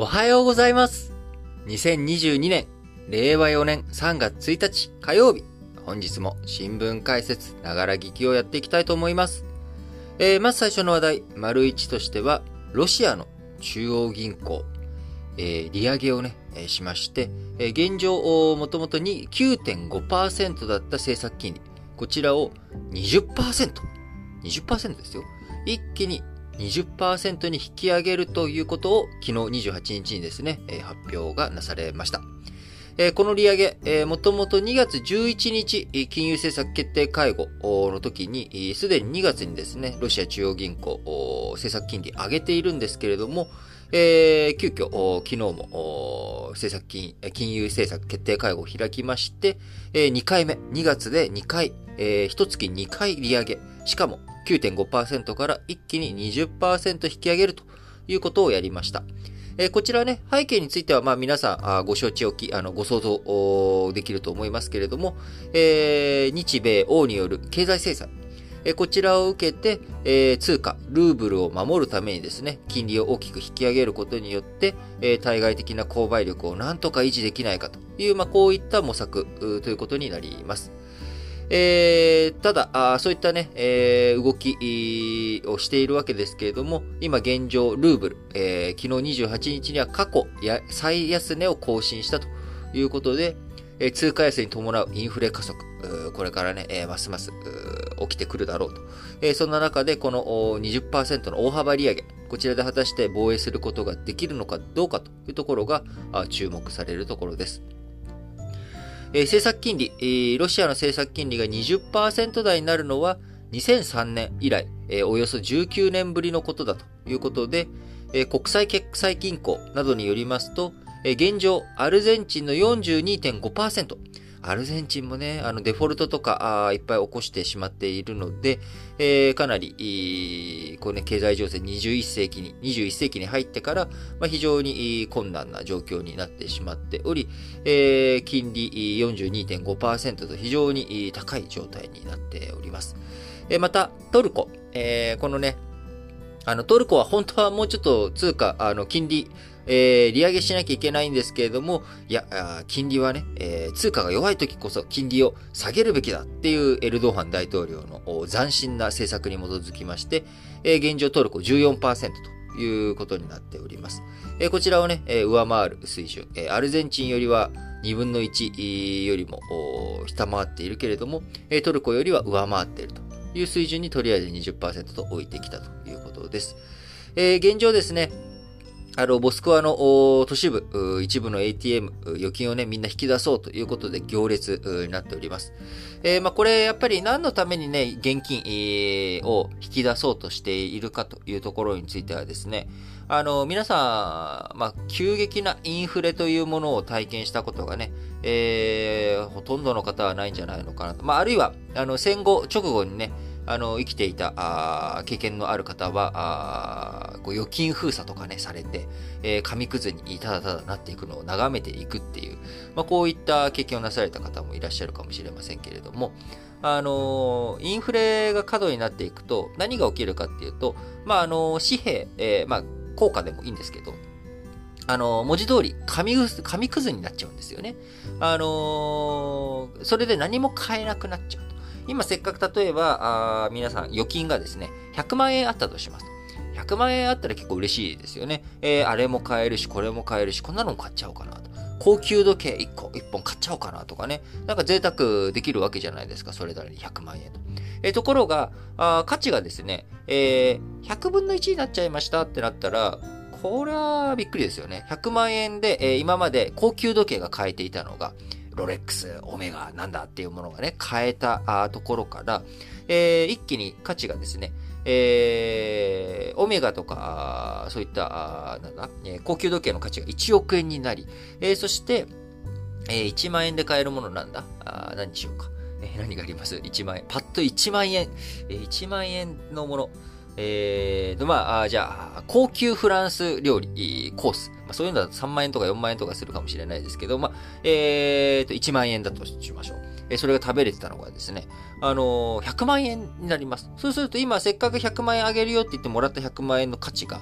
おはようございます。2022年、令和4年3月1日火曜日。本日も新聞解説、ながら聞きをやっていきたいと思います。えー、まず最初の話題、丸1としては、ロシアの中央銀行、えー、利上げをね、えー、しまして、えー、現状、もともとに9.5%だった政策金利、こちらを20%、20%ですよ。一気に20%に引き上げるということを昨日28日にですね、発表がなされました。この利上げ、もともと2月11日、金融政策決定会合の時に、すでに2月にですね、ロシア中央銀行、政策金利上げているんですけれども、えー、急遽、昨日も、政策金、金融政策決定会合を開きまして、えー、2回目、2月で2回、えー、1月2回利上げ、しかも9.5%から一気に20%引き上げるということをやりました。えー、こちらね、背景については、まあ皆さんあご承知おき、あの、ご想像できると思いますけれども、えー、日米欧による経済制裁。え、こちらを受けて、えー、通貨、ルーブルを守るためにですね、金利を大きく引き上げることによって、えー、対外的な購買力をなんとか維持できないかという、まあこういった模索ということになります。えー、ただ、そういったね、えー、動きをしているわけですけれども、今現状、ルーブル、えー、昨日28日には過去最安値を更新したということで、えー、通貨安に伴うインフレ加速、これからね、ますます起きてくるだろうと。えー、そんな中で、この20%の大幅利上げ、こちらで果たして防衛することができるのかどうかというところが注目されるところです。えー、政策金利、えー、ロシアの政策金利が20%台になるのは2003年以来、えー、およそ19年ぶりのことだということで、えー、国際決済銀行などによりますと、えー、現状、アルゼンチンの42.5%、アルゼンチンもね、あのデフォルトとかあいっぱい起こしてしまっているので、えー、かなり、こうね、経済情勢21世紀に、21世紀に入ってから、まあ、非常に困難な状況になってしまっており、えー、金利42.5%と非常に高い状態になっております。えまた、トルコ、えー、このね、あの、トルコは本当はもうちょっと通貨、あの、金利、えー、利上げしなきゃいけないんですけれども、いや、金利はね、えー、通貨が弱い時こそ金利を下げるべきだっていうエルドハン大統領の斬新な政策に基づきまして、えー、現状トルコ14%ということになっております。えー、こちらをね、えー、上回る水準、えー、アルゼンチンよりは2分の1よりも下回っているけれども、えー、トルコよりは上回っているという水準にとりあえず20%と置いてきたということです。えー、現状ですね、あの、モスクワの都市部、一部の ATM、預金をね、みんな引き出そうということで行列になっております。えー、まあ、これ、やっぱり何のためにね、現金、を引き出そうとしているかというところについてはですね、あの、皆さん、まあ、急激なインフレというものを体験したことがね、えー、ほとんどの方はないんじゃないのかなと。まあ、あるいは、あの、戦後直後にね、あの、生きていた、あ経験のある方は、あこう預金封鎖とかね、されて、えー、紙くずにただただなっていくのを眺めていくっていう、まあ、こういった経験をなされた方もいらっしゃるかもしれませんけれども、あのインフレが過度になっていくと、何が起きるかっていうと、まあ、あの紙幣、えー、まあ、効果でもいいんですけど、あの、文字通り紙紙くずになっちゃうんですよね。あのそれで何も買えなくなっちゃう。今せっかく例えば、あ皆さん預金がですね、100万円あったとします。100万円あったら結構嬉しいですよね。えー、あれも買えるし、これも買えるし、こんなのも買っちゃおうかなと。高級時計1個、1本買っちゃおうかなとかね。なんか贅沢できるわけじゃないですか、それぞれに100万円と。えー、ところが、あ価値がですね、えー、100分の1になっちゃいましたってなったら、これはびっくりですよね。100万円で、えー、今まで高級時計が買えていたのが、ロレックス、オメガ、なんだっていうものがね、変えたところから、えー、一気に価値がですね、えー、オメガとか、そういった、なんだ、えー、高級時計の価値が1億円になり、えー、そして、えー、1万円で買えるものなんだ？あ何にしようか。えー、何があります ?1 万円。パッと1万円。えー、1万円のもの。えーと、まあ、じゃあ、高級フランス料理コース。まあ、そういうのだと3万円とか4万円とかするかもしれないですけど、まあ、えーと、1万円だとしましょう。えそれが食べれてたのがですね、あのー、100万円になります。そうすると今せっかく100万円あげるよって言ってもらった100万円の価値が、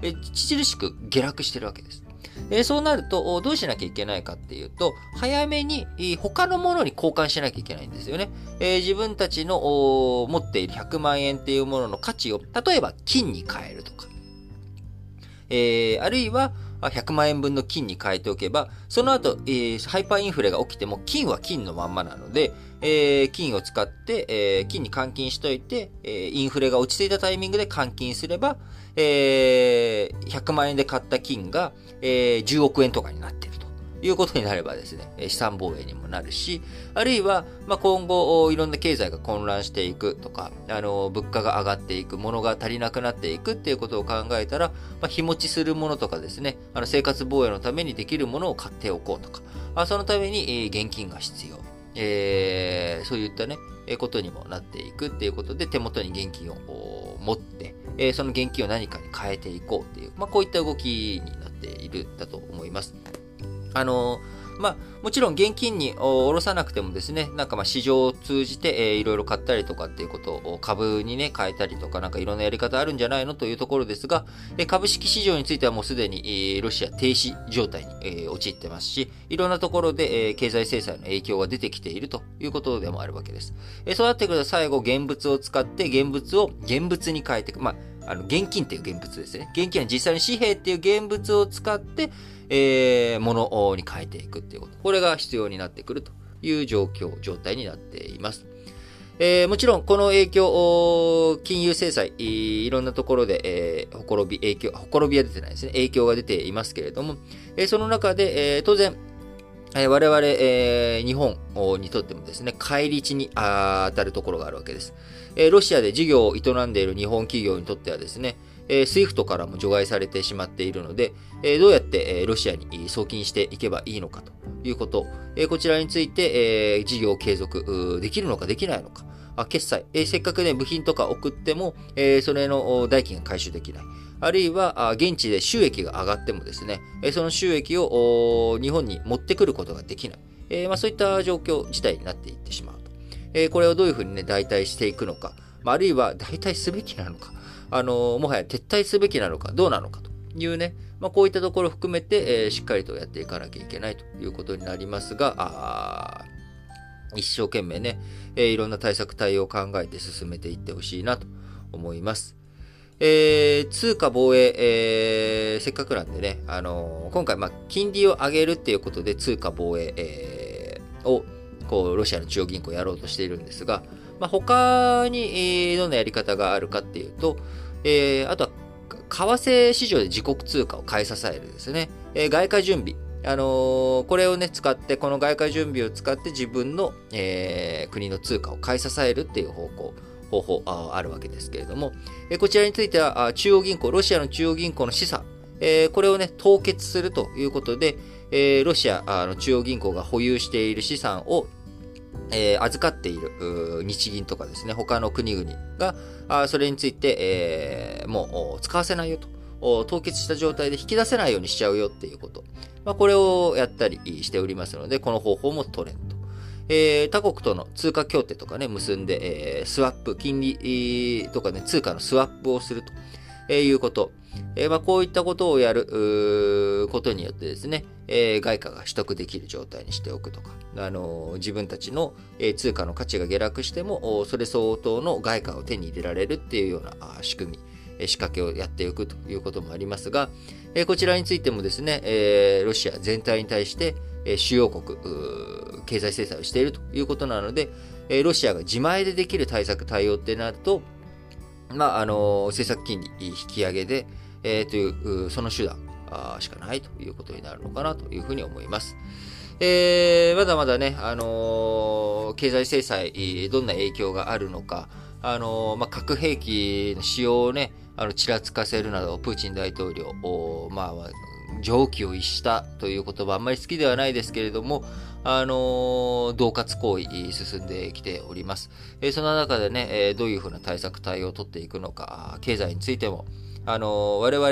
え著しく下落してるわけです。えー、そうなると、どうしなきゃいけないかっていうと、早めに他のものに交換しなきゃいけないんですよね。えー、自分たちの持っている100万円っていうものの価値を、例えば金に変えるとか、えー、あるいは、100万円分の金に変えておけば、その後、えー、ハイパーインフレが起きても、金は金のまんまなので、えー、金を使って、えー、金に換金しといて、えー、インフレが落ち着いたタイミングで換金すれば、えー、100万円で買った金が、えー、10億円とかになっているということになればですね、資産防衛にもなるし、あるいは、まあ、今後、いろんな経済が混乱していくとか、あの、物価が上がっていく、物が足りなくなっていくっていうことを考えたら、まあ、日持ちするものとかですね、あの、生活防衛のためにできるものを買っておこうとか、あそのために、現金が必要。えー、そういったね、ことにもなっていくっていうことで、手元に現金を持って、えー、その現金を何かに変えていこうっていう、まあ、こういった動きになっているんだと思います。あのまあ、もちろん現金に下ろさなくてもですね、なんかまあ市場を通じて、えー、いろいろ買ったりとかっていうことを株にね、変えたりとか、なんかいろんなやり方あるんじゃないのというところですが、え、株式市場についてはもうすでに、えー、ロシア停止状態に、えー、陥ってますし、いろんなところで、えー、経済制裁の影響が出てきているということでもあるわけです。えー、そうなってくると最後、現物を使って現物を現物に変えていく。まあ、あの、現金っていう現物ですね。現金は実際に紙幣っていう現物を使って、えー、ものに変えていくっていうこと。これが必要になってくるという状況、状態になっています。えー、もちろん、この影響、金融制裁、いろんなところで、えー、ほころび、影響、ほころびは出てないですね。影響が出ていますけれども、えー、その中で、えー、当然、え、我々、えー、日本にとってもですね、返り血に当たるところがあるわけです。えー、ロシアで事業を営んでいる日本企業にとってはですね、えー、SWIFT からも除外されてしまっているので、え、どうやって、え、ロシアに送金していけばいいのかということ、え、こちらについて、え、事業継続できるのかできないのか、あ決済、えー、せっかくね、部品とか送っても、えー、それの代金が回収できない。あるいは、現地で収益が上がってもですね、その収益を日本に持ってくることができない。えまあ、そういった状況自体になっていってしまうと。え、これをどういうふうにね、代替していくのか、まあ、るいは代替すべきなのか、あの、もはや撤退すべきなのか、どうなのかというね、まあ、こういったところを含めて、え、しっかりとやっていかなきゃいけないということになりますが、あ一生懸命ね、えー、いろんな対策対応を考えて進めていってほしいなと思います。えー、通貨防衛、えー、せっかくなんでね、あのー、今回、まあ、金利を上げるっていうことで通貨防衛、えー、を、こう、ロシアの中央銀行やろうとしているんですが、まあ、他に、えー、どんなやり方があるかっていうと、えー、あとは、為替市場で自国通貨を買い支えるですね。えー、外貨準備。あのー、これをね、使って、この外貨準備を使って自分の、えー、国の通貨を買い支えるっていう方向、方法ああるわけですけれども、え、こちらについては、中央銀行、ロシアの中央銀行の資産、え、これをね、凍結するということで、え、ロシアの中央銀行が保有している資産をえー、預かっている日銀とかですね、他の国々が、あそれについて、えー、もう使わせないよと。凍結した状態で引き出せないようにしちゃうよっていうこと。まあ、これをやったりしておりますので、この方法も取れんと。えー、他国との通貨協定とかね、結んで、えー、スワップ、金利とかね、通貨のスワップをすると、えー、いうこと。えー、まあ、こういったことをやることによってですね、えー、外貨が取得できる状態にしておくとか、あのー、自分たちの、えー、通貨の価値が下落しても、それ相当の外貨を手に入れられるっていうような仕組み、仕掛けをやっていくということもありますが、こちらについてもですね、ロシア全体に対して、主要国、経済制裁をしているということなので、ロシアが自前でできる対策対応ってなると、まあ、あの政策金利引き上げで、えー、という、その手段しかないということになるのかなというふうに思います。えー、まだまだね、あのー、経済制裁、どんな影響があるのか、あのー、まあ、核兵器の使用をね、あの、ちらつかせるなど、プーチン大統領、まあ、常軌を逸したという言葉あんまり好きではないですけれども、あのー、恫喝行為進んできております。えー、その中でね、えー、どういうふうな対策対応を取っていくのか、経済についても、あの我々、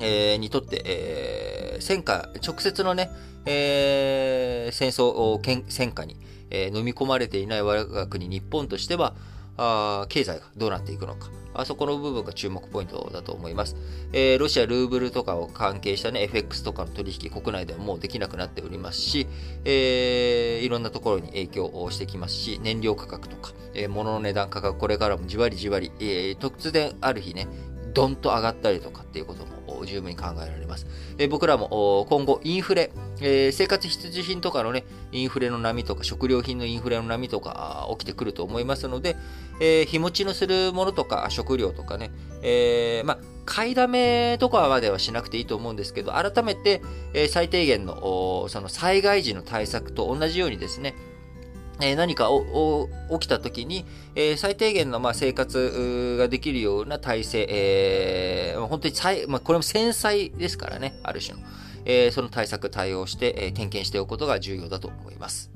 えにとって、え戦火、直接のね、え戦争、戦火に、え飲み込まれていない我が国日本としては、あ経済がどうなっていくのか。あそこの部分が注目ポイントだと思います。えー、ロシアルーブルとかを関係したね、FX とかの取引国内ではもうできなくなっておりますし、えー、いろんなところに影響をしてきますし、燃料価格とか、えー、物の値段価格、これからもじわりじわり、えー、突然ある日ね、ドンと上がったりとかっていうことも十分に考えられます。え僕らも今後インフレ、えー、生活必需品とかのね、インフレの波とか食料品のインフレの波とか起きてくると思いますので、えー、日持ちのするものとか食料とかね、えー、まあ、買いだめとかまではしなくていいと思うんですけど、改めて、え最低限のその災害時の対策と同じようにですね、え何か起きた時に、え最低限のま生活ができるような体制、えー、本当に最、まあ、これも繊細ですからね、ある種の。え、その対策、対応して、え点検しておくことが重要だと思います。